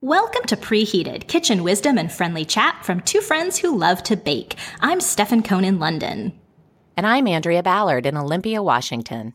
Welcome to Preheated, kitchen wisdom and friendly chat from two friends who love to bake. I'm Stefan Cohn in London. And I'm Andrea Ballard in Olympia, Washington.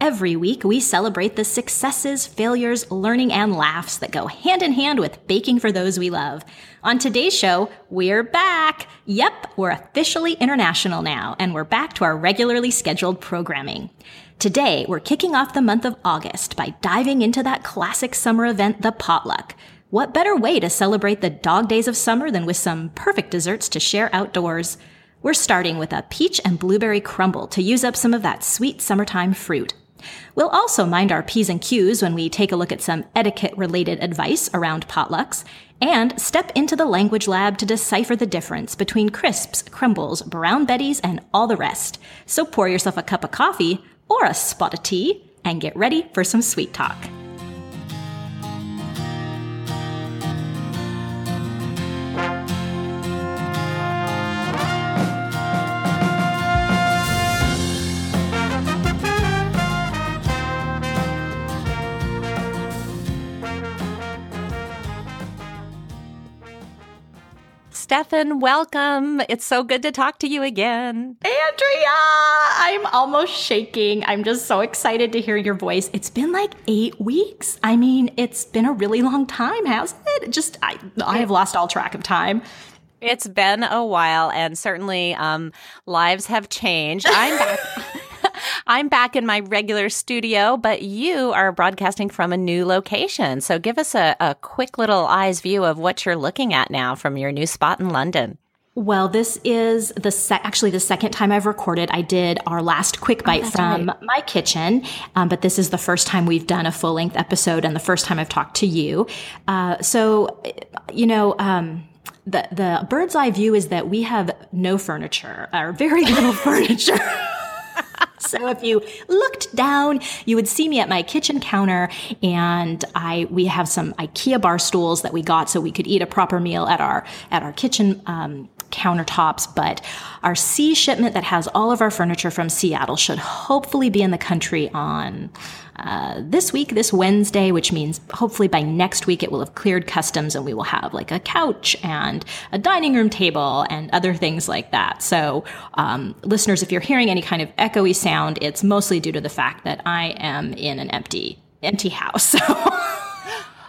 Every week, we celebrate the successes, failures, learning, and laughs that go hand in hand with baking for those we love. On today's show, we're back. Yep, we're officially international now, and we're back to our regularly scheduled programming. Today, we're kicking off the month of August by diving into that classic summer event, the potluck. What better way to celebrate the dog days of summer than with some perfect desserts to share outdoors? We're starting with a peach and blueberry crumble to use up some of that sweet summertime fruit. We'll also mind our P's and Q's when we take a look at some etiquette related advice around potlucks and step into the language lab to decipher the difference between crisps, crumbles, brown betties, and all the rest. So pour yourself a cup of coffee or a spot of tea and get ready for some sweet talk. Stefan, welcome. It's so good to talk to you again. Andrea, I'm almost shaking. I'm just so excited to hear your voice. It's been like eight weeks. I mean, it's been a really long time, hasn't it? Just, I, I have lost all track of time. It's been a while, and certainly um, lives have changed. I'm back. I'm back in my regular studio, but you are broadcasting from a new location. So give us a, a quick little eyes view of what you're looking at now from your new spot in London. Well, this is the se- actually the second time I've recorded. I did our last quick oh, bite oh, from right. my kitchen, um, but this is the first time we've done a full length episode and the first time I've talked to you. Uh, so, you know, um, the the bird's eye view is that we have no furniture or very little furniture. so if you looked down, you would see me at my kitchen counter and I, we have some IKEA bar stools that we got so we could eat a proper meal at our, at our kitchen, um, countertops, but our sea shipment that has all of our furniture from Seattle should hopefully be in the country on uh, this week, this Wednesday, which means hopefully by next week it will have cleared customs and we will have like a couch and a dining room table and other things like that. So, um, listeners, if you're hearing any kind of echoey sound, it's mostly due to the fact that I am in an empty, empty house.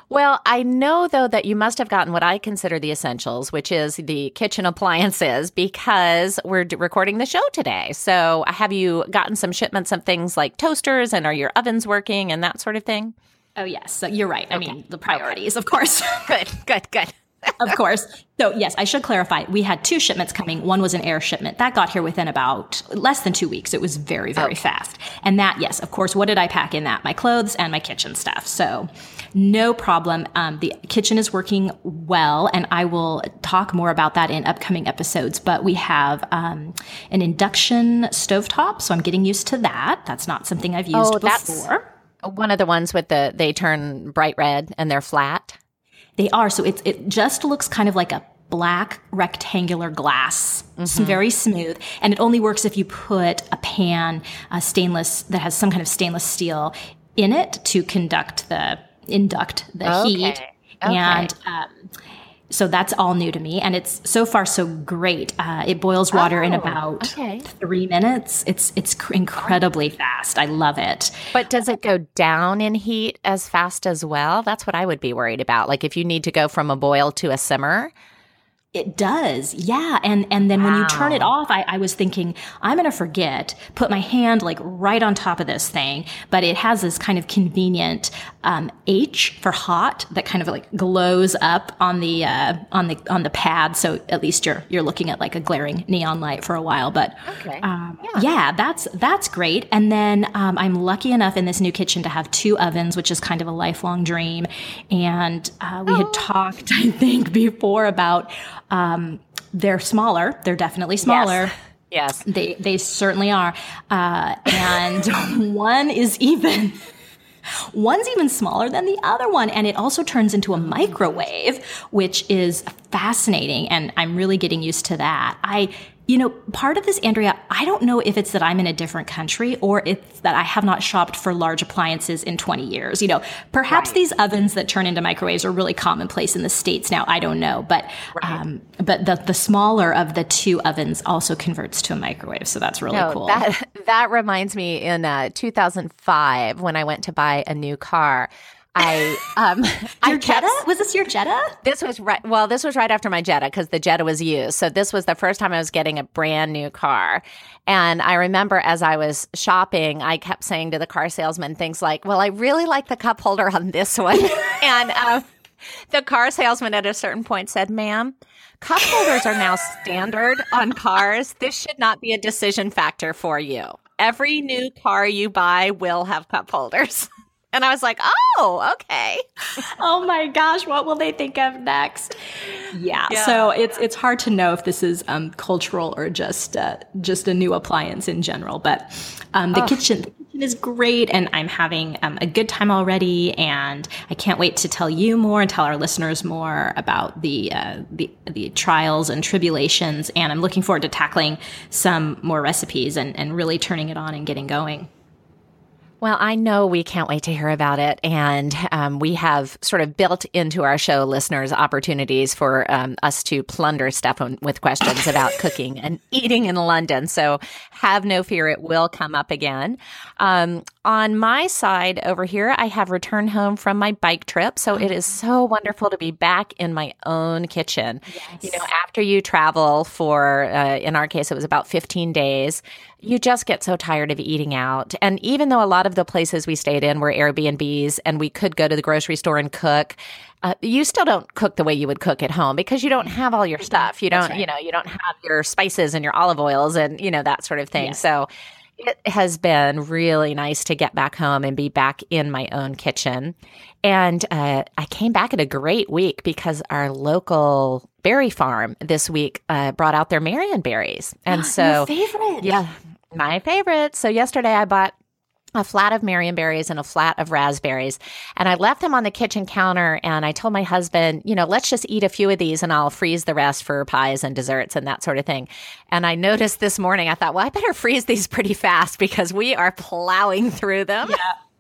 Well, I know though that you must have gotten what I consider the essentials, which is the kitchen appliances, because we're d- recording the show today. So, have you gotten some shipments of things like toasters and are your ovens working and that sort of thing? Oh, yes. So you're right. Okay. I mean, the priorities, of course. good, good, good. of course. So, yes, I should clarify. We had two shipments coming. One was an air shipment. That got here within about less than two weeks. It was very, very oh. fast. And that, yes, of course, what did I pack in that? My clothes and my kitchen stuff. So, no problem. Um, the kitchen is working well, and I will talk more about that in upcoming episodes. But we have um, an induction stovetop, so I'm getting used to that. That's not something I've used oh, before. One of the ones with the they turn bright red and they're flat. They are. So it it just looks kind of like a black rectangular glass, mm-hmm. very smooth, and it only works if you put a pan, a stainless that has some kind of stainless steel in it to conduct the induct the okay. heat. Okay. And um, so that's all new to me. And it's so far so great. Uh, it boils water oh, in about okay. three minutes. It's, it's incredibly fast. I love it. But does it go down in heat as fast as well? That's what I would be worried about. Like if you need to go from a boil to a simmer, it does. Yeah. And and then wow. when you turn it off, I, I was thinking, I'm gonna forget, put my hand like right on top of this thing, but it has this kind of convenient um, H for hot that kind of like glows up on the uh, on the on the pad. So at least you're you're looking at like a glaring neon light for a while. But okay. um, yeah. yeah. that's that's great. And then um, I'm lucky enough in this new kitchen to have two ovens, which is kind of a lifelong dream. And uh, we oh. had talked, I think, before about um, they're smaller. They're definitely smaller. Yes. yes. They they certainly are. Uh, and one is even One's even smaller than the other one, and it also turns into a microwave, which is fascinating, and I'm really getting used to that. I You know, part of this, Andrea, I don't know if it's that I'm in a different country or it's that I have not shopped for large appliances in 20 years. You know, perhaps right. these ovens that turn into microwaves are really commonplace in the States now. I don't know. But, right. um, but the, the smaller of the two ovens also converts to a microwave. So that's really no, cool. That, that reminds me in uh, 2005 when I went to buy a new car. I um your I Jetta was this your Jetta? This was right. Well, this was right after my Jetta because the Jetta was used. So this was the first time I was getting a brand new car, and I remember as I was shopping, I kept saying to the car salesman things like, "Well, I really like the cup holder on this one," and um, the car salesman at a certain point said, "Ma'am." Cup holders are now standard on cars. This should not be a decision factor for you. Every new car you buy will have cup holders. And I was like, oh, okay. oh my gosh, what will they think of next? Yeah, yeah. so it's it's hard to know if this is um, cultural or just uh, just a new appliance in general. But um, the oh. kitchen the kitchen is great, and I'm having um, a good time already. And I can't wait to tell you more and tell our listeners more about the uh, the the trials and tribulations. And I'm looking forward to tackling some more recipes and and really turning it on and getting going. Well, I know we can't wait to hear about it. And um, we have sort of built into our show listeners opportunities for um, us to plunder Stefan with questions about cooking and eating in London. So have no fear, it will come up again. Um, on my side over here, I have returned home from my bike trip. So it is so wonderful to be back in my own kitchen. Yes. You know, after you travel for, uh, in our case, it was about 15 days you just get so tired of eating out. And even though a lot of the places we stayed in were Airbnbs and we could go to the grocery store and cook, uh, you still don't cook the way you would cook at home because you don't have all your stuff. You don't, right. you know, you don't have your spices and your olive oils and, you know, that sort of thing. So it has been really nice to get back home and be back in my own kitchen. And uh, I came back at a great week because our local berry farm this week uh, brought out their Marion berries. And so, favorite. Yeah, my favorite. So yesterday I bought a flat of Marionberries and a flat of raspberries. And I left them on the kitchen counter and I told my husband, you know, let's just eat a few of these and I'll freeze the rest for pies and desserts and that sort of thing. And I noticed this morning, I thought, well, I better freeze these pretty fast because we are plowing through them. Yeah.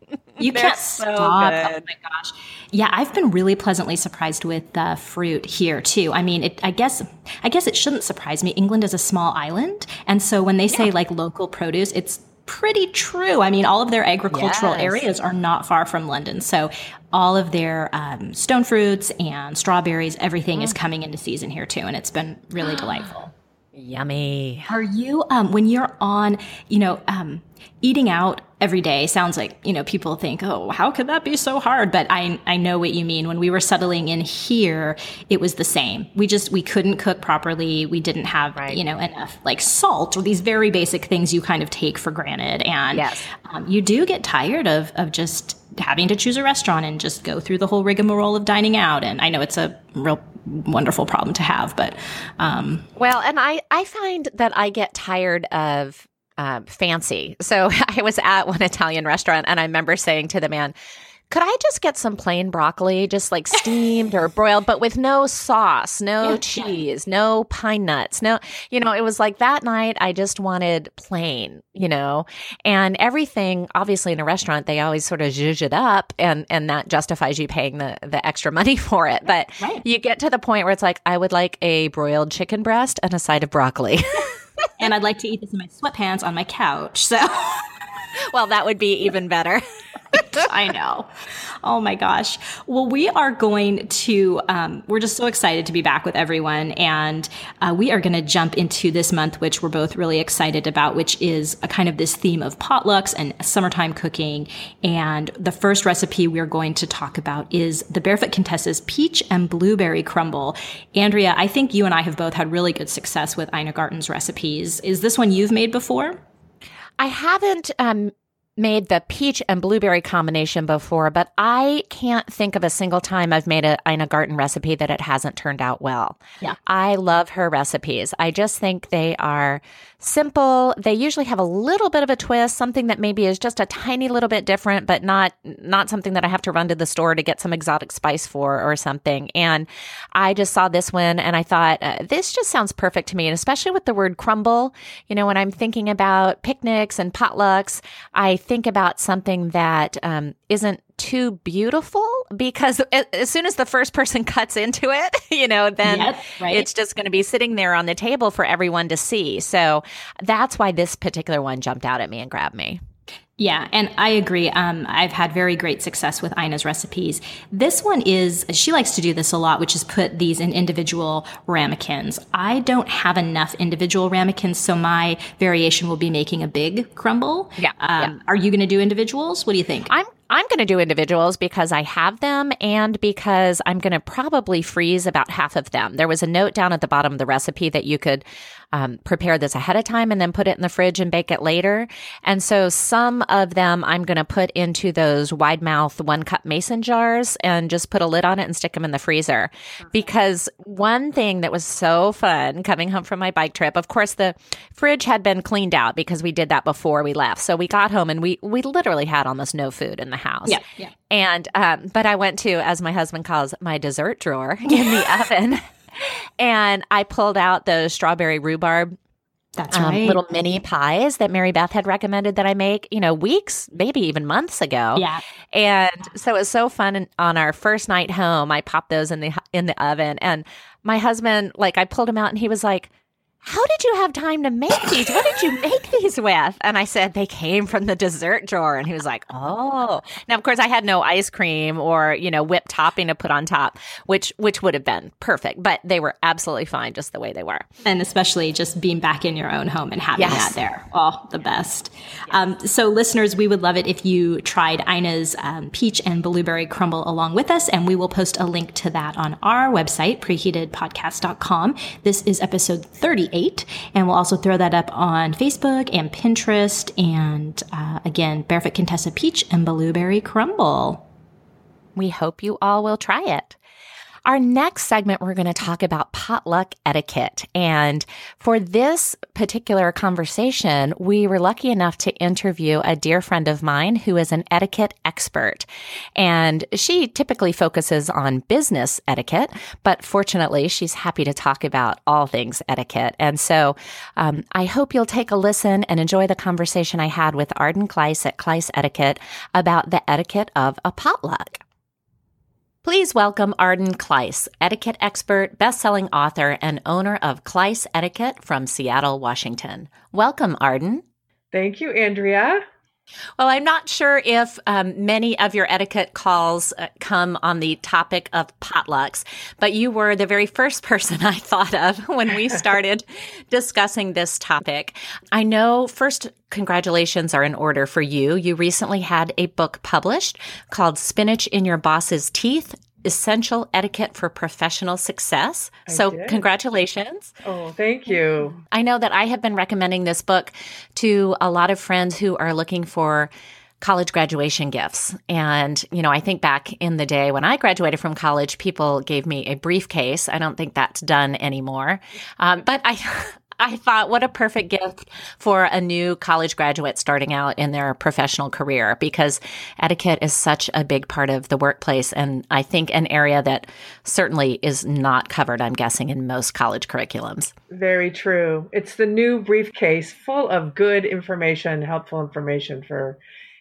You can't so stop. Good. Oh my gosh. Yeah, I've been really pleasantly surprised with the fruit here too. I mean, it, I guess I guess it shouldn't surprise me. England is a small island, and so when they say yeah. like local produce, it's pretty true. I mean, all of their agricultural yes. areas are not far from London, so all of their um, stone fruits and strawberries, everything mm. is coming into season here too, and it's been really delightful. Yummy. Are you um, when you're on, you know, um, eating out every day sounds like you know people think oh how could that be so hard but i i know what you mean when we were settling in here it was the same we just we couldn't cook properly we didn't have right. you know enough like salt or these very basic things you kind of take for granted and yes. um, you do get tired of of just having to choose a restaurant and just go through the whole rigmarole of dining out and i know it's a real wonderful problem to have but um well and i i find that i get tired of um, fancy. So I was at one Italian restaurant and I remember saying to the man, could I just get some plain broccoli, just like steamed or broiled, but with no sauce, no yeah, cheese, yeah. no pine nuts, no, you know, it was like that night I just wanted plain, you know, and everything, obviously in a restaurant, they always sort of zhuzh it up and, and that justifies you paying the, the extra money for it. But right. you get to the point where it's like, I would like a broiled chicken breast and a side of broccoli. and I'd like to eat this in my sweatpants on my couch. So, well, that would be even better. I know. Oh my gosh. Well, we are going to, um, we're just so excited to be back with everyone. And uh, we are going to jump into this month, which we're both really excited about, which is a kind of this theme of potlucks and summertime cooking. And the first recipe we're going to talk about is the Barefoot Contessa's peach and blueberry crumble. Andrea, I think you and I have both had really good success with Ina Garten's recipes. Is this one you've made before? I haven't um, made the peach and blueberry combination before, but I can't think of a single time I've made a Ina Garten recipe that it hasn't turned out well. Yeah. I love her recipes. I just think they are simple. They usually have a little bit of a twist, something that maybe is just a tiny little bit different, but not not something that I have to run to the store to get some exotic spice for or something. And I just saw this one and I thought uh, this just sounds perfect to me, and especially with the word crumble. You know, when I'm thinking about picnics and potlucks, I think about something that um, not too beautiful because as soon as the first person cuts into it, you know, then yep, right. it's just going to be sitting there on the table for everyone to see. So that's why this particular one jumped out at me and grabbed me. Yeah, and I agree. Um, I've had very great success with Ina's recipes. This one is, she likes to do this a lot, which is put these in individual ramekins. I don't have enough individual ramekins, so my variation will be making a big crumble. Yeah. Um, yeah. Are you going to do individuals? What do you think? I'm I'm going to do individuals because I have them and because I'm going to probably freeze about half of them. There was a note down at the bottom of the recipe that you could um, prepare this ahead of time and then put it in the fridge and bake it later. And so some of them I'm going to put into those wide mouth one cup mason jars and just put a lid on it and stick them in the freezer. Because one thing that was so fun coming home from my bike trip, of course, the fridge had been cleaned out because we did that before we left. So we got home and we, we literally had almost no food in the house. Yeah. Yeah. And, um, but I went to, as my husband calls, my dessert drawer in the oven. And I pulled out the strawberry rhubarb that's um, right. Little mini pies that Mary Beth had recommended that I make, you know, weeks, maybe even months ago. Yeah. And so it was so fun. on our first night home, I popped those in the in the oven, and my husband, like, I pulled him out, and he was like, how did you have time to make these? What did you make these with? And I said, they came from the dessert drawer. And he was like, oh. Now, of course, I had no ice cream or, you know, whipped topping to put on top, which, which would have been perfect, but they were absolutely fine just the way they were. And especially just being back in your own home and having yes. that there. Oh, the best. Yes. Um, so listeners, we would love it if you tried Ina's um, peach and blueberry crumble along with us. And we will post a link to that on our website, preheatedpodcast.com. This is episode 38 eight. And we'll also throw that up on Facebook and Pinterest. And uh, again, Barefoot Contessa Peach and Blueberry Crumble. We hope you all will try it. Our next segment, we're going to talk about potluck etiquette. And for this particular conversation, we were lucky enough to interview a dear friend of mine who is an etiquette expert. And she typically focuses on business etiquette, but fortunately, she's happy to talk about all things etiquette. And so um, I hope you'll take a listen and enjoy the conversation I had with Arden Clise at Clise Etiquette about the etiquette of a potluck. Please welcome Arden Clise, etiquette expert, best-selling author, and owner of Clise Etiquette from Seattle, Washington. Welcome, Arden. Thank you, Andrea. Well, I'm not sure if um, many of your etiquette calls uh, come on the topic of potlucks, but you were the very first person I thought of when we started discussing this topic. I know first, congratulations are in order for you. You recently had a book published called Spinach in Your Boss's Teeth Essential Etiquette for Professional Success. I so, did. congratulations. Oh, thank you. I know that I have been recommending this book to a lot of friends who are looking for college graduation gifts. And, you know, I think back in the day when I graduated from college, people gave me a briefcase. I don't think that's done anymore. Um, but I, I thought, what a perfect gift for a new college graduate starting out in their professional career because etiquette is such a big part of the workplace. And I think an area that certainly is not covered, I'm guessing, in most college curriculums. Very true. It's the new briefcase full of good information, helpful information for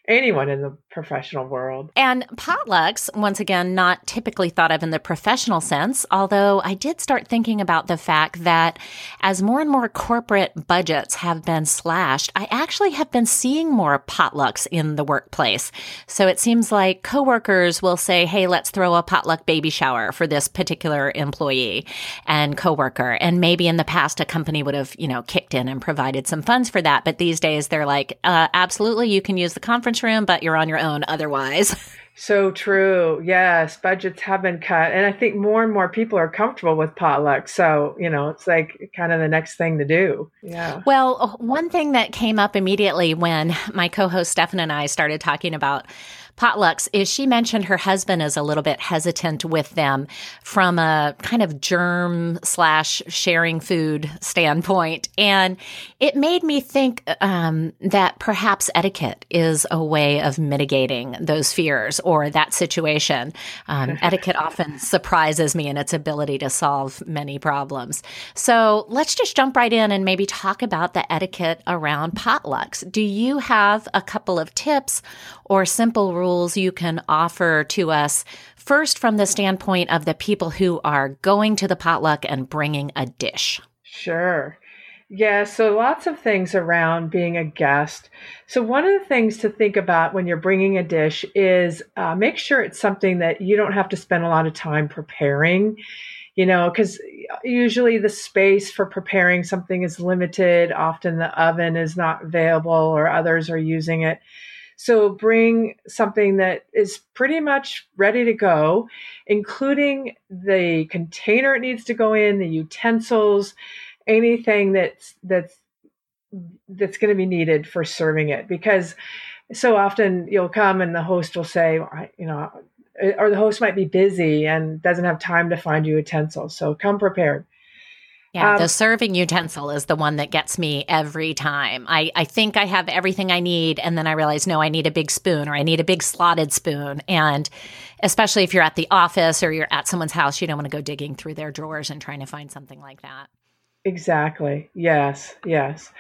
anyone in the professional world. And potlucks, once again, not typically thought of in the professional sense, although I did start thinking about the fact that as more and more corporate budgets have been slashed, I actually have been seeing more potlucks in the workplace. So it seems like coworkers will say, Hey, let's throw a potluck baby shower for this particular employee and coworker. And maybe in the past, a company would have, you know, kicked in and provided some funds for that. But these days they're like, uh, absolutely, you can use the conference room, but you're on your own otherwise. So true. Yes, budgets have been cut. And I think more and more people are comfortable with potluck. So, you know, it's like kind of the next thing to do. Yeah. Well, one thing that came up immediately when my co host Stefan and I started talking about potlucks is she mentioned her husband is a little bit hesitant with them from a kind of germ slash sharing food standpoint. And it made me think um, that perhaps etiquette is a way of mitigating those fears or that situation. Um, etiquette often surprises me in its ability to solve many problems. So let's just jump right in and maybe talk about the etiquette around potlucks. Do you have a couple of tips or simple rules you can offer to us first from the standpoint of the people who are going to the potluck and bringing a dish? Sure. Yeah, so lots of things around being a guest. So, one of the things to think about when you're bringing a dish is uh, make sure it's something that you don't have to spend a lot of time preparing, you know, because usually the space for preparing something is limited. Often the oven is not available or others are using it. So bring something that is pretty much ready to go, including the container it needs to go in, the utensils, anything that's that's that's going to be needed for serving it. Because so often you'll come and the host will say you know or the host might be busy and doesn't have time to find you utensils so come prepared yeah, um, the serving utensil is the one that gets me every time. I, I think I have everything I need, and then I realize, no, I need a big spoon or I need a big slotted spoon. And especially if you're at the office or you're at someone's house, you don't want to go digging through their drawers and trying to find something like that. Exactly. Yes. Yes.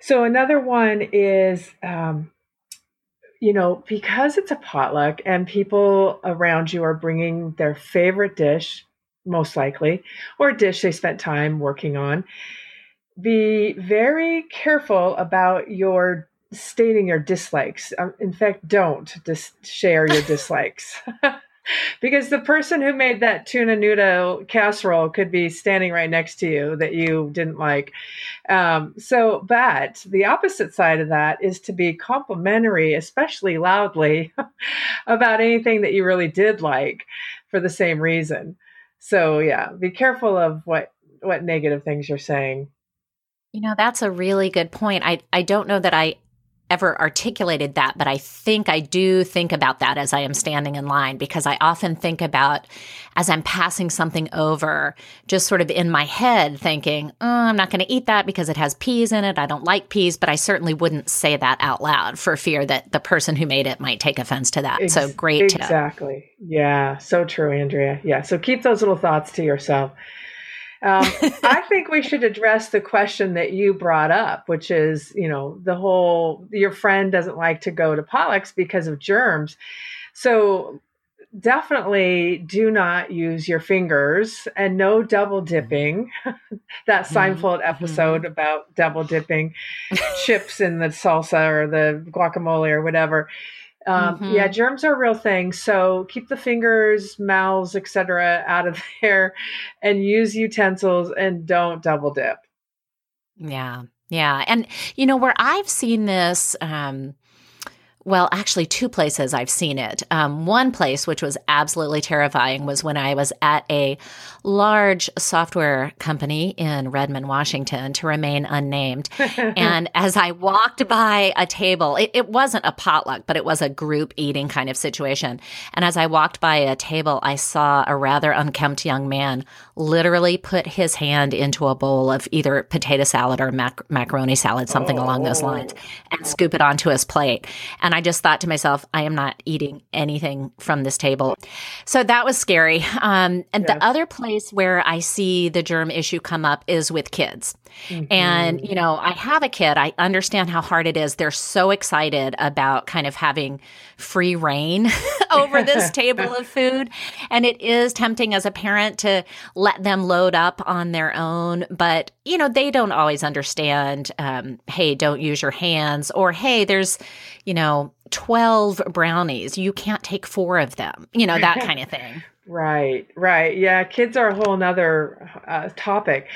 So another one is, um, you know, because it's a potluck and people around you are bringing their favorite dish, most likely, or a dish they spent time working on. Be very careful about your stating your dislikes. Um, in fact, don't dis- share your dislikes. because the person who made that tuna noodle casserole could be standing right next to you that you didn't like. Um, so, but the opposite side of that is to be complimentary, especially loudly, about anything that you really did like for the same reason. So yeah, be careful of what what negative things you're saying. You know, that's a really good point. I I don't know that I ever articulated that, but I think I do think about that as I am standing in line because I often think about as I'm passing something over, just sort of in my head thinking, oh, I'm not going to eat that because it has peas in it. I don't like peas, but I certainly wouldn't say that out loud for fear that the person who made it might take offense to that. Ex- so great Exactly. Tip. Yeah. So true, Andrea. Yeah. So keep those little thoughts to yourself. Um, I think we should address the question that you brought up, which is, you know, the whole your friend doesn't like to go to potlucks because of germs. So definitely do not use your fingers and no double dipping. that mm-hmm. Seinfeld mm-hmm. episode about double dipping chips in the salsa or the guacamole or whatever. Um, mm-hmm. Yeah, germs are a real thing. So keep the fingers, mouths, etc., out of there, and use utensils and don't double dip. Yeah, yeah, and you know where I've seen this. Um, well, actually, two places I've seen it. Um, one place, which was absolutely terrifying, was when I was at a large software company in Redmond, Washington, to remain unnamed. and as I walked by a table, it, it, wasn't a potluck, but it was a group eating kind of situation. And as I walked by a table, I saw a rather unkempt young man literally put his hand into a bowl of either potato salad or mac- macaroni salad, something oh. along those lines, and scoop it onto his plate. And I just thought to myself, I am not eating anything from this table. So that was scary. Um, and the other place where I see the germ issue come up is with kids. Mm-hmm. And, you know, I have a kid. I understand how hard it is. They're so excited about kind of having free rein over this table of food. And it is tempting as a parent to let them load up on their own. But, you know, they don't always understand, um, hey, don't use your hands, or hey, there's, you know, 12 brownies. You can't take four of them, you know, that kind of thing. Right, right. Yeah, kids are a whole nother uh, topic.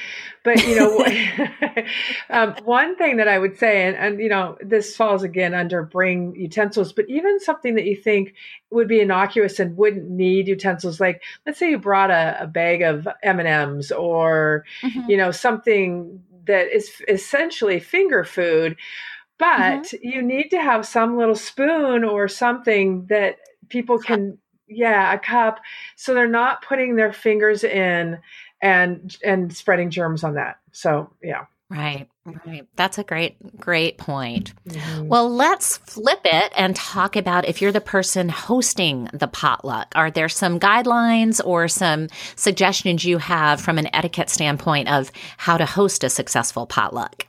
But, you know, um, one thing that I would say, and, and, you know, this falls again under bring utensils, but even something that you think would be innocuous and wouldn't need utensils, like let's say you brought a, a bag of M&Ms or, mm-hmm. you know, something that is essentially finger food, but mm-hmm. you need to have some little spoon or something that people can yeah a cup so they're not putting their fingers in and and spreading germs on that so yeah Right, right. That's a great, great point. Mm-hmm. Well, let's flip it and talk about if you're the person hosting the potluck. Are there some guidelines or some suggestions you have from an etiquette standpoint of how to host a successful potluck?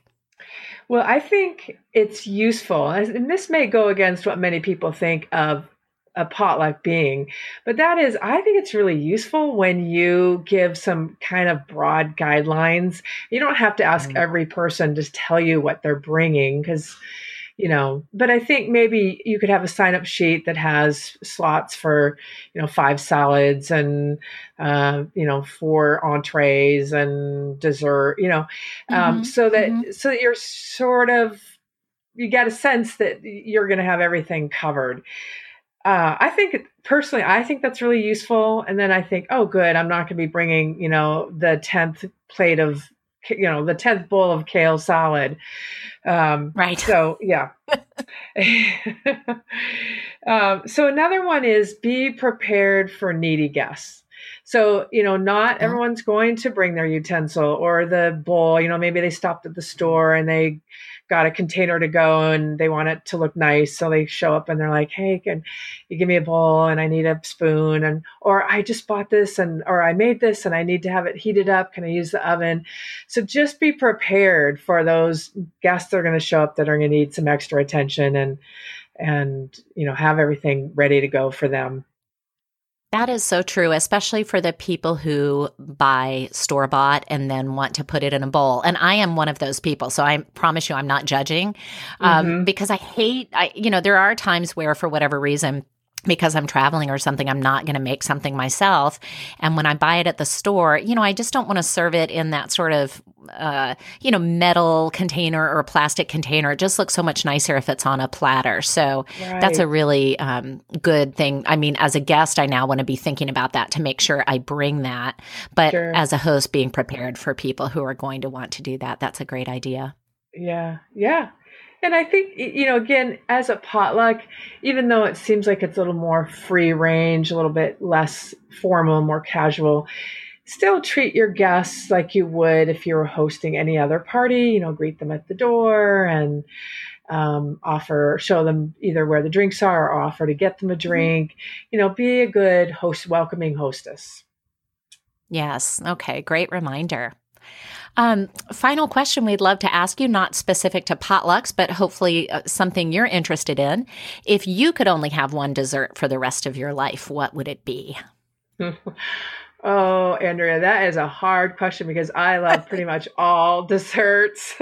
Well, I think it's useful, and this may go against what many people think of a potluck being. But that is, I think it's really useful when you give some kind of broad guidelines. You don't have to ask mm-hmm. every person to tell you what they're bringing because, you know, but I think maybe you could have a sign up sheet that has slots for, you know, five salads and, uh, you know, four entrees and dessert, you know, um, mm-hmm. so that, mm-hmm. so that you're sort of, you get a sense that you're going to have everything covered uh, I think personally, I think that's really useful. And then I think, oh, good, I'm not going to be bringing, you know, the tenth plate of, you know, the tenth bowl of kale salad. Um, right. So yeah. um, so another one is be prepared for needy guests. So, you know, not mm-hmm. everyone's going to bring their utensil or the bowl. You know, maybe they stopped at the store and they got a container to go and they want it to look nice. So they show up and they're like, Hey, can you give me a bowl and I need a spoon? And, or I just bought this and, or I made this and I need to have it heated up. Can I use the oven? So just be prepared for those guests that are going to show up that are going to need some extra attention and, and, you know, have everything ready to go for them. That is so true, especially for the people who buy store bought and then want to put it in a bowl. And I am one of those people. So I promise you, I'm not judging um, mm-hmm. because I hate, I, you know, there are times where for whatever reason, because I'm traveling or something, I'm not going to make something myself. And when I buy it at the store, you know, I just don't want to serve it in that sort of, uh, you know, metal container or plastic container. It just looks so much nicer if it's on a platter. So right. that's a really um, good thing. I mean, as a guest, I now want to be thinking about that to make sure I bring that. But sure. as a host, being prepared for people who are going to want to do that, that's a great idea. Yeah. Yeah. And I think, you know, again, as a potluck, even though it seems like it's a little more free range, a little bit less formal, more casual, still treat your guests like you would if you were hosting any other party. You know, greet them at the door and um, offer, show them either where the drinks are or offer to get them a mm-hmm. drink. You know, be a good host, welcoming hostess. Yes. Okay. Great reminder. Um, final question we'd love to ask you, not specific to potlucks, but hopefully uh, something you're interested in. If you could only have one dessert for the rest of your life, what would it be? oh, Andrea, that is a hard question because I love pretty much all desserts.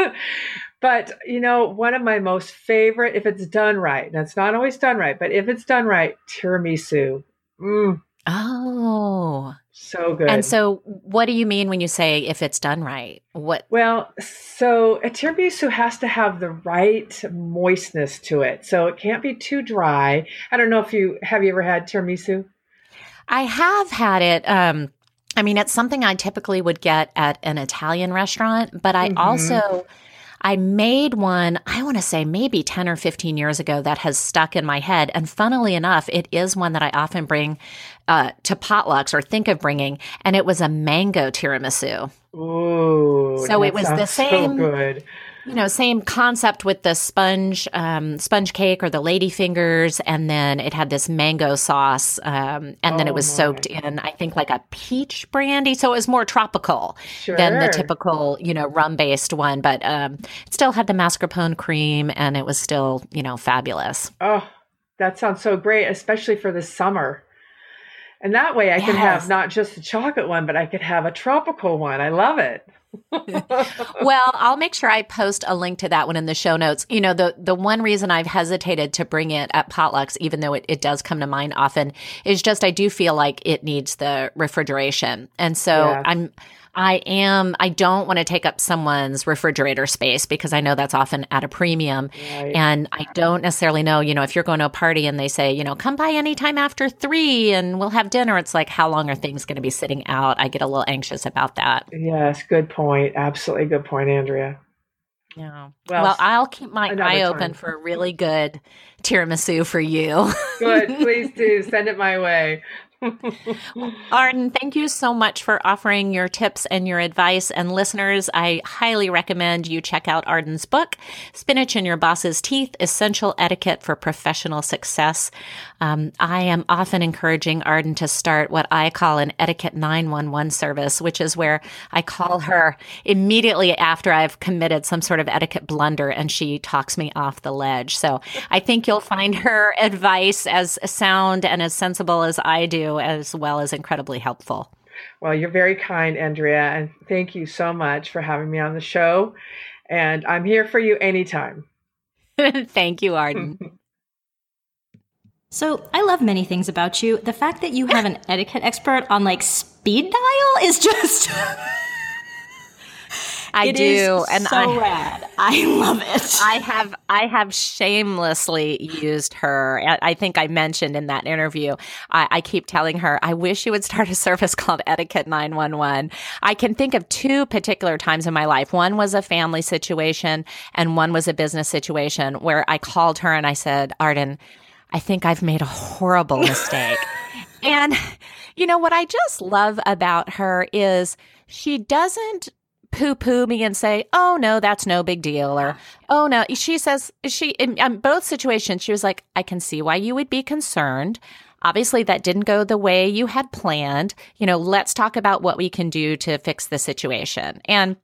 but, you know, one of my most favorite, if it's done right, and it's not always done right, but if it's done right, tiramisu. Mm. Oh, so good. And so, what do you mean when you say if it's done right? What? Well, so a tiramisu has to have the right moistness to it. So it can't be too dry. I don't know if you have you ever had tiramisu? I have had it. Um, I mean, it's something I typically would get at an Italian restaurant, but I mm-hmm. also I made one, I want to say maybe 10 or 15 years ago that has stuck in my head. And funnily enough, it is one that I often bring uh, to potlucks or think of bringing. And it was a mango tiramisu. Ooh. So it was the same. So good you know, same concept with the sponge um, sponge cake or the lady fingers, and then it had this mango sauce, um, and oh then it was my. soaked in, I think, like a peach brandy, so it was more tropical sure. than the typical, you know, rum based one, but um, it still had the mascarpone cream, and it was still, you know, fabulous. Oh, that sounds so great, especially for the summer. And that way I yes. can have not just the chocolate one, but I could have a tropical one. I love it. well, I'll make sure I post a link to that one in the show notes. You know, the the one reason I've hesitated to bring it at potlucks, even though it, it does come to mind often, is just I do feel like it needs the refrigeration. And so yeah. I'm I am, I don't want to take up someone's refrigerator space because I know that's often at a premium. Right. And I don't necessarily know, you know, if you're going to a party and they say, you know, come by anytime after three and we'll have dinner, it's like, how long are things going to be sitting out? I get a little anxious about that. Yes, good point. Absolutely good point, Andrea. Yeah. Well, well I'll keep my eye time. open for a really good tiramisu for you. good. Please do. Send it my way. Arden, thank you so much for offering your tips and your advice. And listeners, I highly recommend you check out Arden's book, Spinach in Your Boss's Teeth Essential Etiquette for Professional Success. Um, I am often encouraging Arden to start what I call an etiquette 911 service, which is where I call her immediately after I've committed some sort of etiquette blunder and she talks me off the ledge. So I think you'll find her advice as sound and as sensible as I do, as well as incredibly helpful. Well, you're very kind, Andrea, and thank you so much for having me on the show. And I'm here for you anytime. thank you, Arden. So I love many things about you. The fact that you have an etiquette expert on like speed dial is just. I do, and so I, rad. I love it. I have I have shamelessly used her. I think I mentioned in that interview. I, I keep telling her I wish you would start a service called Etiquette Nine One One. I can think of two particular times in my life. One was a family situation, and one was a business situation where I called her and I said, Arden I think I've made a horrible mistake. and, you know, what I just love about her is she doesn't poo poo me and say, oh, no, that's no big deal. Or, oh, no. She says, she, in, in both situations, she was like, I can see why you would be concerned. Obviously, that didn't go the way you had planned. You know, let's talk about what we can do to fix the situation. And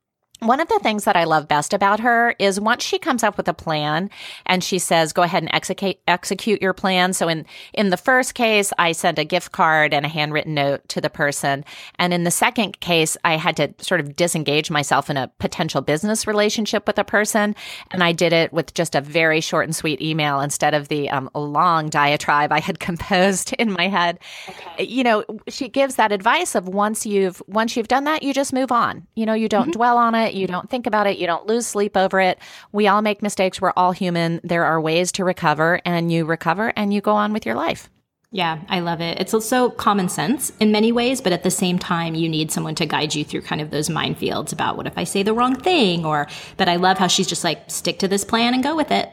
one of the things that I love best about her is once she comes up with a plan and she says, go ahead and execute, execute your plan. So in, in the first case, I sent a gift card and a handwritten note to the person. And in the second case, I had to sort of disengage myself in a potential business relationship with a person. And I did it with just a very short and sweet email instead of the um, long diatribe I had composed in my head. Okay. You know, she gives that advice of once you've, once you've done that, you just move on. You know, you don't mm-hmm. dwell on it it. You don't think about it. You don't lose sleep over it. We all make mistakes. We're all human. There are ways to recover, and you recover and you go on with your life. Yeah, I love it. It's also common sense in many ways, but at the same time, you need someone to guide you through kind of those minefields about what if I say the wrong thing, or. But I love how she's just like stick to this plan and go with it.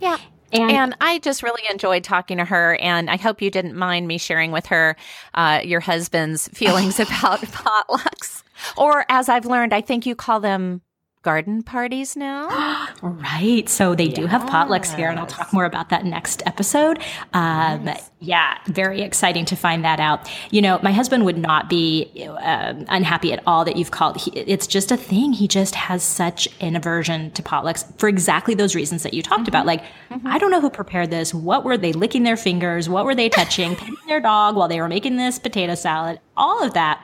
Yeah. And, and, I just really enjoyed talking to her, and I hope you didn't mind me sharing with her uh, your husband's feelings about potlucks. Or as I've learned, I think you call them garden parties now. right. So they yes. do have potlucks here, and I'll talk more about that next episode. Um, yes. Yeah, very exciting to find that out. You know, my husband would not be uh, unhappy at all that you've called. He, it's just a thing. He just has such an aversion to potlucks for exactly those reasons that you talked mm-hmm. about. Like, mm-hmm. I don't know who prepared this. What were they licking their fingers? What were they touching? Petting their dog while they were making this potato salad? All of that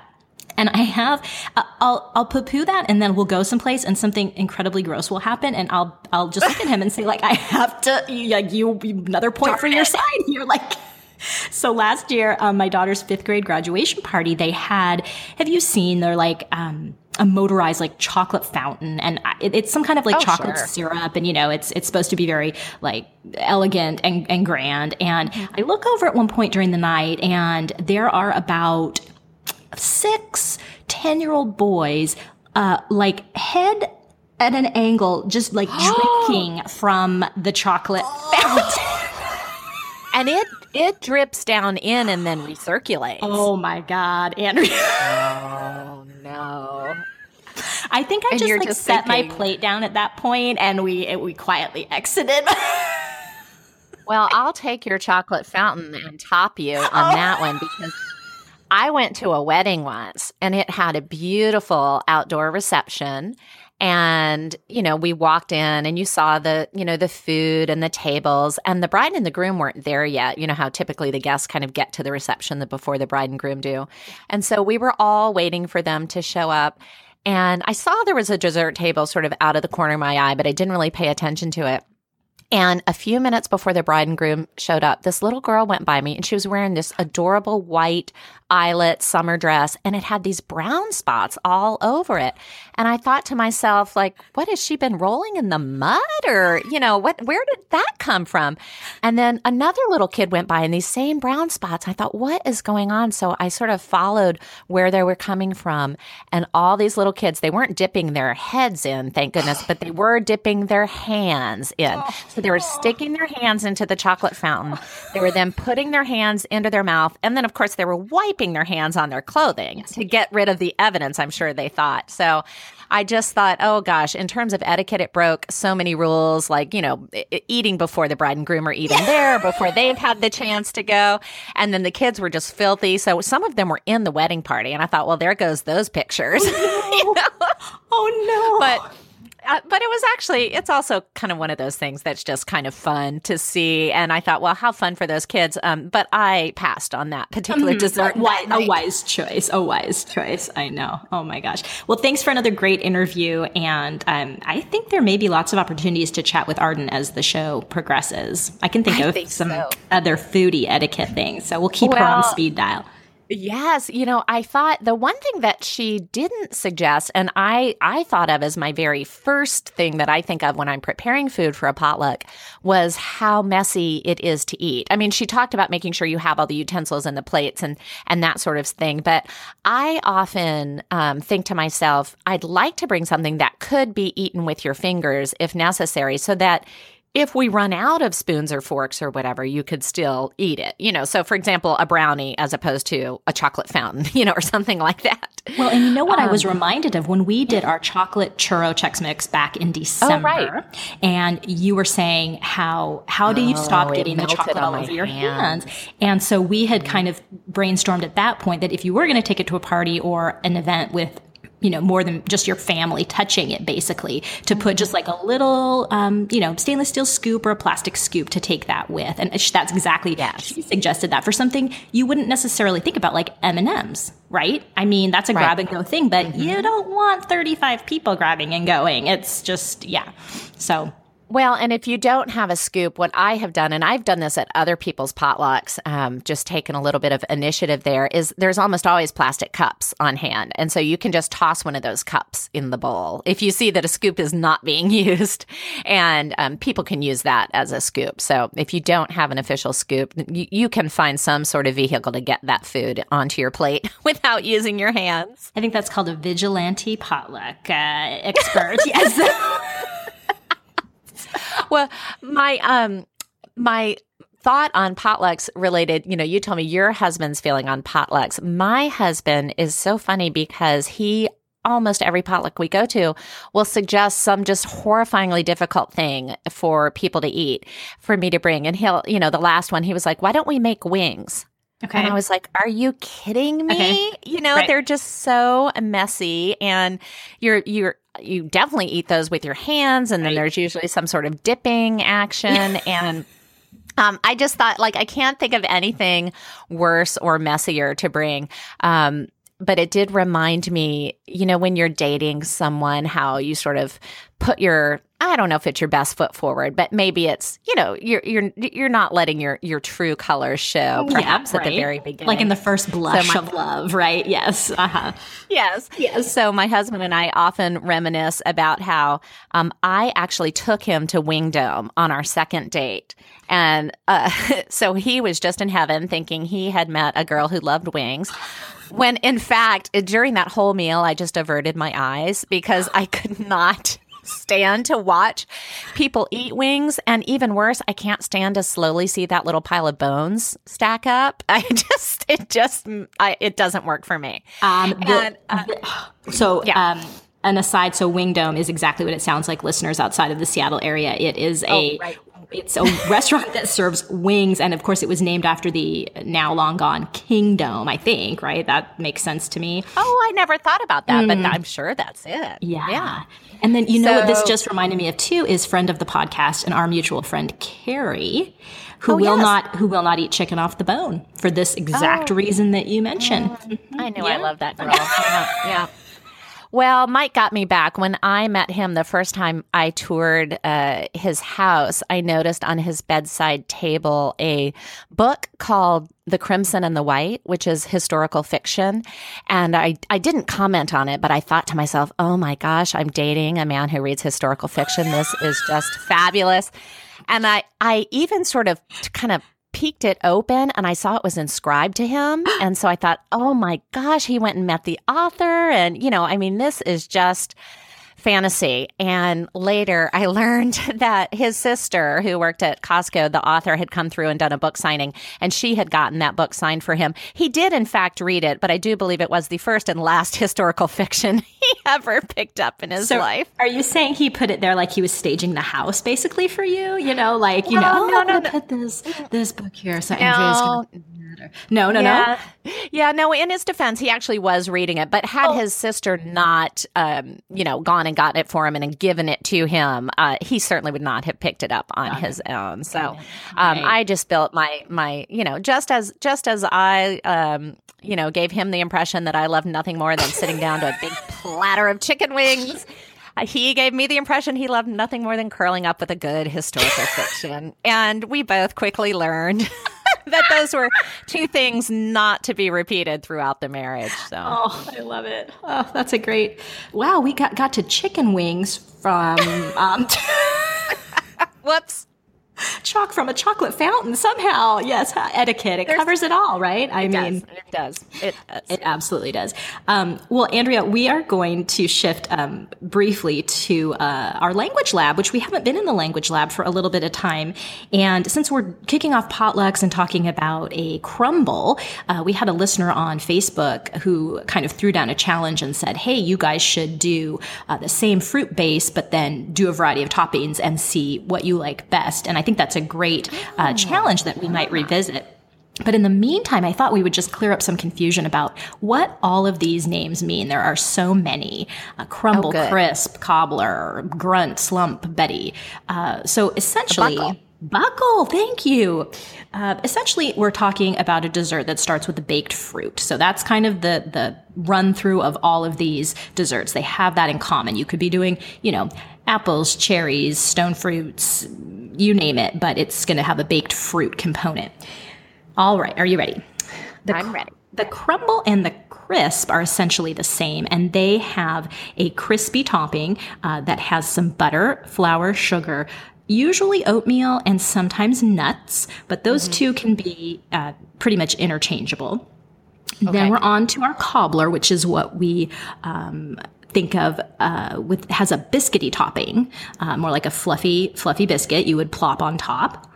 and I have, uh, I'll, I'll poo poo that and then we'll go someplace and something incredibly gross will happen. And I'll, I'll just look at him and say like, I have to, like you, another point Darn for it. your side here. Like, so last year, um, my daughter's fifth grade graduation party, they had, have you seen, they're like, um, a motorized like chocolate fountain and it, it's some kind of like oh, chocolate sure. syrup and you know it's it's supposed to be very like elegant and, and grand and mm-hmm. i look over at one point during the night and there are about six 10 year old boys, uh, like head at an angle, just like drinking from the chocolate fountain. and it it drips down in and then recirculates. Oh my god, Andrea! oh no! I think I just like just set thinking, my plate down at that point, and we we quietly exited. well, I'll take your chocolate fountain and top you on oh. that one because I went to a wedding once and it had a beautiful outdoor reception And, you know, we walked in and you saw the, you know, the food and the tables and the bride and the groom weren't there yet. You know how typically the guests kind of get to the reception before the bride and groom do. And so we were all waiting for them to show up. And I saw there was a dessert table sort of out of the corner of my eye, but I didn't really pay attention to it. And a few minutes before the bride and groom showed up, this little girl went by me and she was wearing this adorable white eyelet summer dress and it had these brown spots all over it. And I thought to myself, like, what has she been rolling in the mud or, you know, what, where did that come from? And then another little kid went by in these same brown spots. I thought, what is going on? So I sort of followed where they were coming from and all these little kids, they weren't dipping their heads in, thank goodness, but they were dipping their hands in. Oh, so they were sticking their hands into the chocolate fountain. They were then putting their hands into their mouth. And then, of course, they were wiping their hands on their clothing to get rid of the evidence, I'm sure they thought. So I just thought, oh gosh, in terms of etiquette, it broke so many rules, like, you know, eating before the bride and groom are even there, before they've had the chance to go. And then the kids were just filthy. So some of them were in the wedding party. And I thought, well, there goes those pictures. Oh, no. you know? oh, no. But uh, but it was actually it's also kind of one of those things that's just kind of fun to see. And i thought well how fun for those kids. Um, but i passed on that particular mm-hmm. dessert. A, a wise choice. A wise choice. I know. Oh my gosh. Well thanks for another great interview. And um, i think there may be lots of opportunities to chat with arden as the show progresses. I can think I of think some so. other foodie etiquette things. So we'll keep well, her on speed dial Yes, you know, I thought the one thing that she didn't suggest and I I thought of as my very first thing that I think of when I'm preparing food for a potluck was how messy it is to eat. I mean, she talked about making sure you have all the utensils and the plates and and that sort of thing, but I often um, think to myself, I'd like to bring something that could be eaten with your fingers if necessary so that if we run out of spoons or forks or whatever, you could still eat it. You know, so for example, a brownie as opposed to a chocolate fountain, you know, or something like that. Well, and you know what um, I was um, reminded of when we did our chocolate churro Chex Mix back in December, oh, right. and you were saying how how do you oh, stop getting the chocolate all over your hands? And so we had kind of brainstormed at that point that if you were going to take it to a party or an event with you know, more than just your family touching it, basically, to put just like a little, um, you know, stainless steel scoop or a plastic scoop to take that with. And that's exactly, yes. she suggested that for something you wouldn't necessarily think about, like M&Ms, right? I mean, that's a right. grab and go thing, but mm-hmm. you don't want 35 people grabbing and going. It's just, yeah. So well, and if you don't have a scoop, what I have done, and I've done this at other people's potlucks, um, just taken a little bit of initiative there, is there's almost always plastic cups on hand. And so you can just toss one of those cups in the bowl if you see that a scoop is not being used. And um, people can use that as a scoop. So if you don't have an official scoop, you, you can find some sort of vehicle to get that food onto your plate without using your hands. I think that's called a vigilante potluck uh, expert. yes. well, my um my thought on potlucks related, you know, you told me your husband's feeling on potlucks. My husband is so funny because he almost every potluck we go to will suggest some just horrifyingly difficult thing for people to eat for me to bring. And he'll, you know, the last one, he was like, why don't we make wings? Okay. And I was like, are you kidding me? Okay. You know, right. they're just so messy and you're, you're, you definitely eat those with your hands and right. then there's usually some sort of dipping action and um, I just thought like I can't think of anything worse or messier to bring. Um, but it did remind me, you know, when you're dating someone, how you sort of put your I don't know if it's your best foot forward, but maybe it's you know you're you're you're not letting your your true colors show perhaps yeah, right. at the very beginning, like in the first blush so my, of love, right? Yes, uh-huh. yes, yes. So my husband and I often reminisce about how um, I actually took him to Wingdome on our second date, and uh, so he was just in heaven, thinking he had met a girl who loved wings. When in fact, during that whole meal, I just averted my eyes because I could not stand to watch people eat wings. And even worse, I can't stand to slowly see that little pile of bones stack up. I just, it just, I, it doesn't work for me. Um, the, and, uh, the, so, yeah. Um, an aside, so Wingdome is exactly what it sounds like, listeners outside of the Seattle area. It is a oh, right it's a restaurant that serves wings, and of course, it was named after the now long gone kingdom, I think, right? That makes sense to me. Oh, I never thought about that, mm. but I'm sure that's it. Yeah. yeah. And then you know what this just reminded me of too is friend of the podcast and our mutual friend Carrie, who oh, will yes. not who will not eat chicken off the bone for this exact oh. reason that you mentioned. Mm-hmm. I know yeah. I love that girl. yeah. Well, Mike got me back. When I met him the first time I toured uh, his house, I noticed on his bedside table a book called The Crimson and the White, which is historical fiction. And I, I didn't comment on it, but I thought to myself, oh my gosh, I'm dating a man who reads historical fiction. This is just fabulous. And I, I even sort of kind of peeked it open and I saw it was inscribed to him. And so I thought, oh my gosh, he went and met the author. And, you know, I mean, this is just fantasy. And later I learned that his sister, who worked at Costco, the author, had come through and done a book signing, and she had gotten that book signed for him. He did, in fact, read it, but I do believe it was the first and last historical fiction he ever picked up in his so life. Are you saying he put it there like he was staging the house, basically, for you? You know, like, you know, no, no, no. put this, this book here so no. Andrea's going to. No, no, yeah. no. Yeah, no, in his defense, he actually was reading it, but had oh. his sister not, um, you know, gone and gotten it for him and given it to him, uh, he certainly would not have picked it up on Got his it. own. So um, right. I just built my, my, you know, just as, just as I, um, you know, gave him the impression that I loved nothing more than sitting down to a big platter of chicken wings. Uh, he gave me the impression he loved nothing more than curling up with a good historical fiction. And we both quickly learned that those were two things not to be repeated throughout the marriage. So Oh, I love it. Oh, that's a great Wow, we got got to chicken wings from um Whoops chalk from a chocolate fountain somehow. Yes, etiquette. It There's, covers it all, right? I mean, does. it does. It does. It absolutely does. Um, well, Andrea, we are going to shift um, briefly to uh, our language lab, which we haven't been in the language lab for a little bit of time. And since we're kicking off potlucks and talking about a crumble, uh, we had a listener on Facebook who kind of threw down a challenge and said, "Hey, you guys should do uh, the same fruit base, but then do a variety of toppings and see what you like best." And I think think that's a great uh, challenge that we might revisit. But in the meantime, I thought we would just clear up some confusion about what all of these names mean. There are so many uh, crumble, oh, crisp, cobbler, grunt, slump, Betty. Uh, so essentially, buckle. buckle. thank you. Uh, essentially, we're talking about a dessert that starts with a baked fruit. So that's kind of the the run through of all of these desserts. They have that in common. You could be doing, you know, apples, cherries, stone fruits, you name it, but it's going to have a baked fruit component. All right, are you ready? The I'm ready. The crumble and the crisp are essentially the same, and they have a crispy topping uh, that has some butter, flour, sugar, usually oatmeal, and sometimes nuts, but those mm-hmm. two can be uh, pretty much interchangeable. Okay. Then we're on to our cobbler, which is what we um, think of uh, with has a biscuity topping, uh, more like a fluffy fluffy biscuit you would plop on top.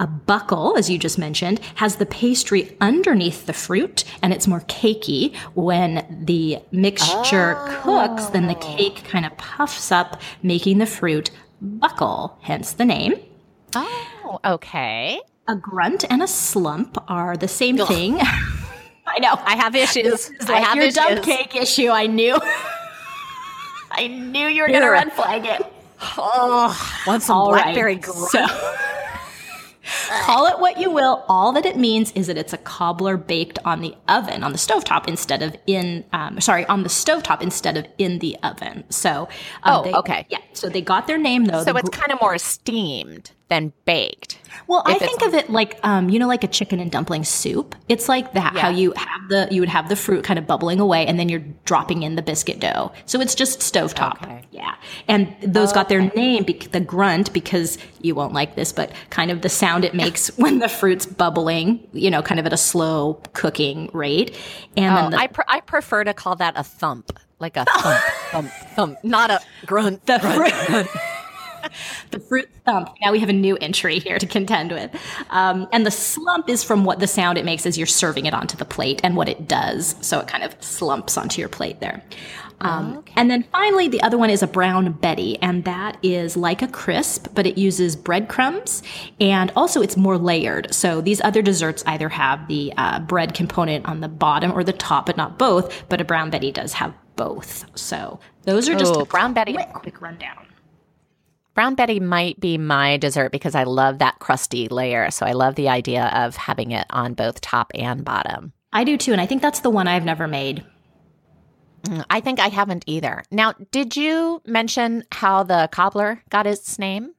A buckle, as you just mentioned, has the pastry underneath the fruit and it's more cakey. When the mixture oh. cooks, then the cake kind of puffs up, making the fruit buckle, hence the name. Oh, okay. A grunt and a slump are the same Ugh. thing. I know. I have issues. I have your issues. dump cake issue. I knew. I knew you were going to red flag it. Oh, want some All blackberry right. So, Call it what you will. All that it means is that it's a cobbler baked on the oven, on the stovetop instead of in, um, sorry, on the stovetop instead of in the oven. So, um, oh, they, okay. Yeah. So they got their name though. So it's kind of more steamed than baked. Well, I think of it like um, you know, like a chicken and dumpling soup. It's like that. Yeah. How you have the you would have the fruit kind of bubbling away, and then you're dropping in the biscuit dough. So it's just stovetop. Okay. Yeah, and those got their name, the grunt, because you won't like this, but kind of the sound it makes when the fruit's bubbling. You know, kind of at a slow cooking rate. And oh, the- I pr- I prefer to call that a thump, like a thump, thump, thump, not a grunt. The grunt, grunt. the fruit thump. Now we have a new entry here to contend with. Um, and the slump is from what the sound it makes as you're serving it onto the plate and what it does. So it kind of slumps onto your plate there. Um, okay. And then finally, the other one is a brown Betty, and that is like a crisp, but it uses breadcrumbs, and also it's more layered. So these other desserts either have the uh, bread component on the bottom or the top, but not both. But a brown Betty does have both. So those are just a brown Betty quick, quick rundown. Brown Betty might be my dessert because I love that crusty layer. So I love the idea of having it on both top and bottom. I do too. And I think that's the one I've never made. Mm, I think I haven't either. Now, did you mention how the cobbler got its name?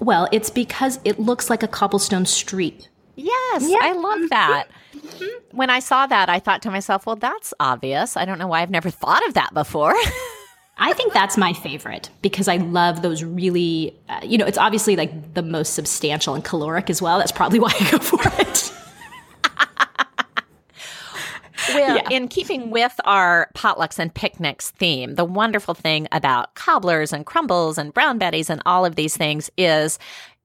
Well, it's because it looks like a cobblestone street. Yes, yeah. I love that. Mm-hmm. When I saw that, I thought to myself, well, that's obvious. I don't know why I've never thought of that before. I think that's my favorite because I love those really, uh, you know, it's obviously like the most substantial and caloric as well. That's probably why I go for it. well, yeah. in keeping with our potlucks and picnics theme, the wonderful thing about cobblers and crumbles and brown betties and all of these things is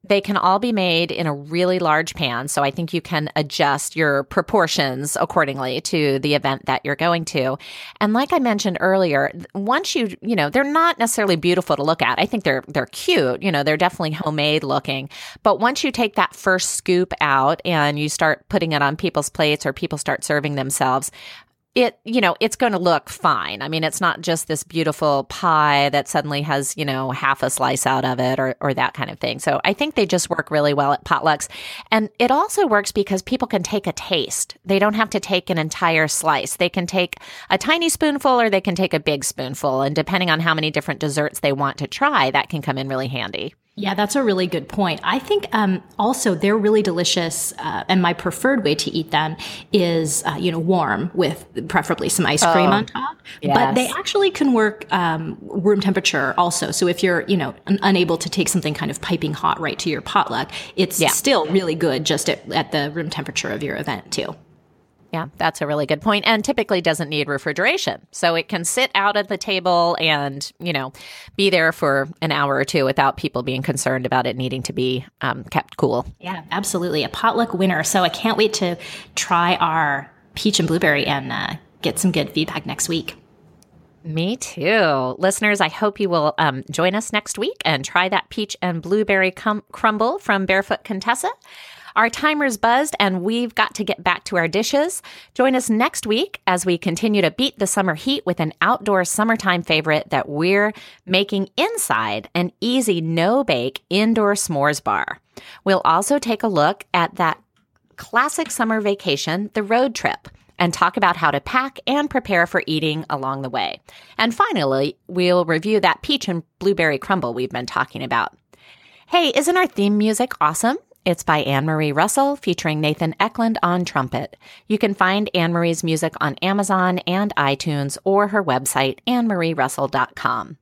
they can all be made in a really large pan. So I think you can adjust your proportions accordingly to the event that you're going to. And like I mentioned earlier, once you, you know, they're not necessarily beautiful to look at. I think they're, they're cute. You know, they're definitely homemade looking. But once you take that first scoop out and you start putting it on people's plates or people start serving themselves, it you know it's going to look fine. I mean it's not just this beautiful pie that suddenly has you know half a slice out of it or, or that kind of thing. So i think they just work really well at potlucks. And it also works because people can take a taste. They don't have to take an entire slice. They can take a tiny spoonful or they can take a big spoonful. And depending on how many different desserts they want to try that can come in really handy yeah, that's a really good point. I think um, also they're really delicious, uh, and my preferred way to eat them is, uh, you know, warm with preferably some ice cream oh, on top. Yes. But they actually can work um, room temperature also. So if you're, you know, un- unable to take something kind of piping hot right to your potluck, it's yeah. still really good just at, at the room temperature of your event too. Yeah, that's a really good point and typically doesn't need refrigeration. So it can sit out at the table and, you know, be there for an hour or two without people being concerned about it needing to be um, kept cool. Yeah, absolutely. A potluck winner. So I can't wait to try our peach and blueberry and uh, get some good feedback next week. Me too. Listeners, I hope you will um, join us next week and try that peach and blueberry cum- crumble from Barefoot Contessa. Our timer's buzzed and we've got to get back to our dishes. Join us next week as we continue to beat the summer heat with an outdoor summertime favorite that we're making inside an easy no bake indoor s'mores bar. We'll also take a look at that classic summer vacation, the road trip and talk about how to pack and prepare for eating along the way. And finally, we'll review that peach and blueberry crumble we've been talking about. Hey, isn't our theme music awesome? It's by Anne Marie Russell featuring Nathan Eklund on trumpet. You can find Anne Marie's music on Amazon and iTunes or her website, annemarierussell.com.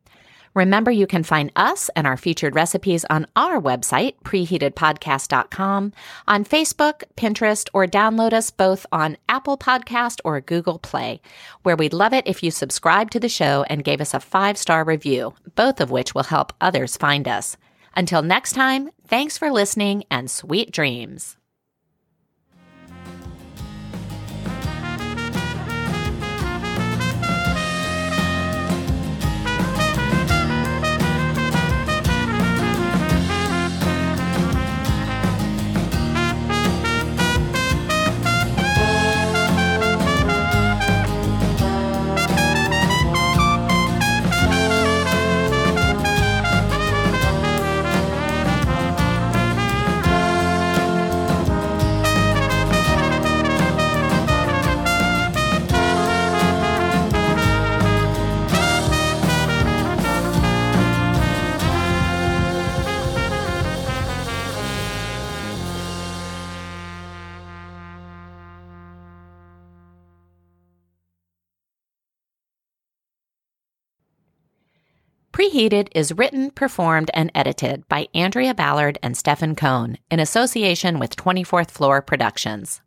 Remember, you can find us and our featured recipes on our website, preheatedpodcast.com, on Facebook, Pinterest, or download us both on Apple Podcast or Google Play, where we'd love it if you subscribe to the show and gave us a five star review, both of which will help others find us. Until next time, thanks for listening and sweet dreams. Preheated is written, performed, and edited by Andrea Ballard and Stefan Cohn in association with 24th Floor Productions.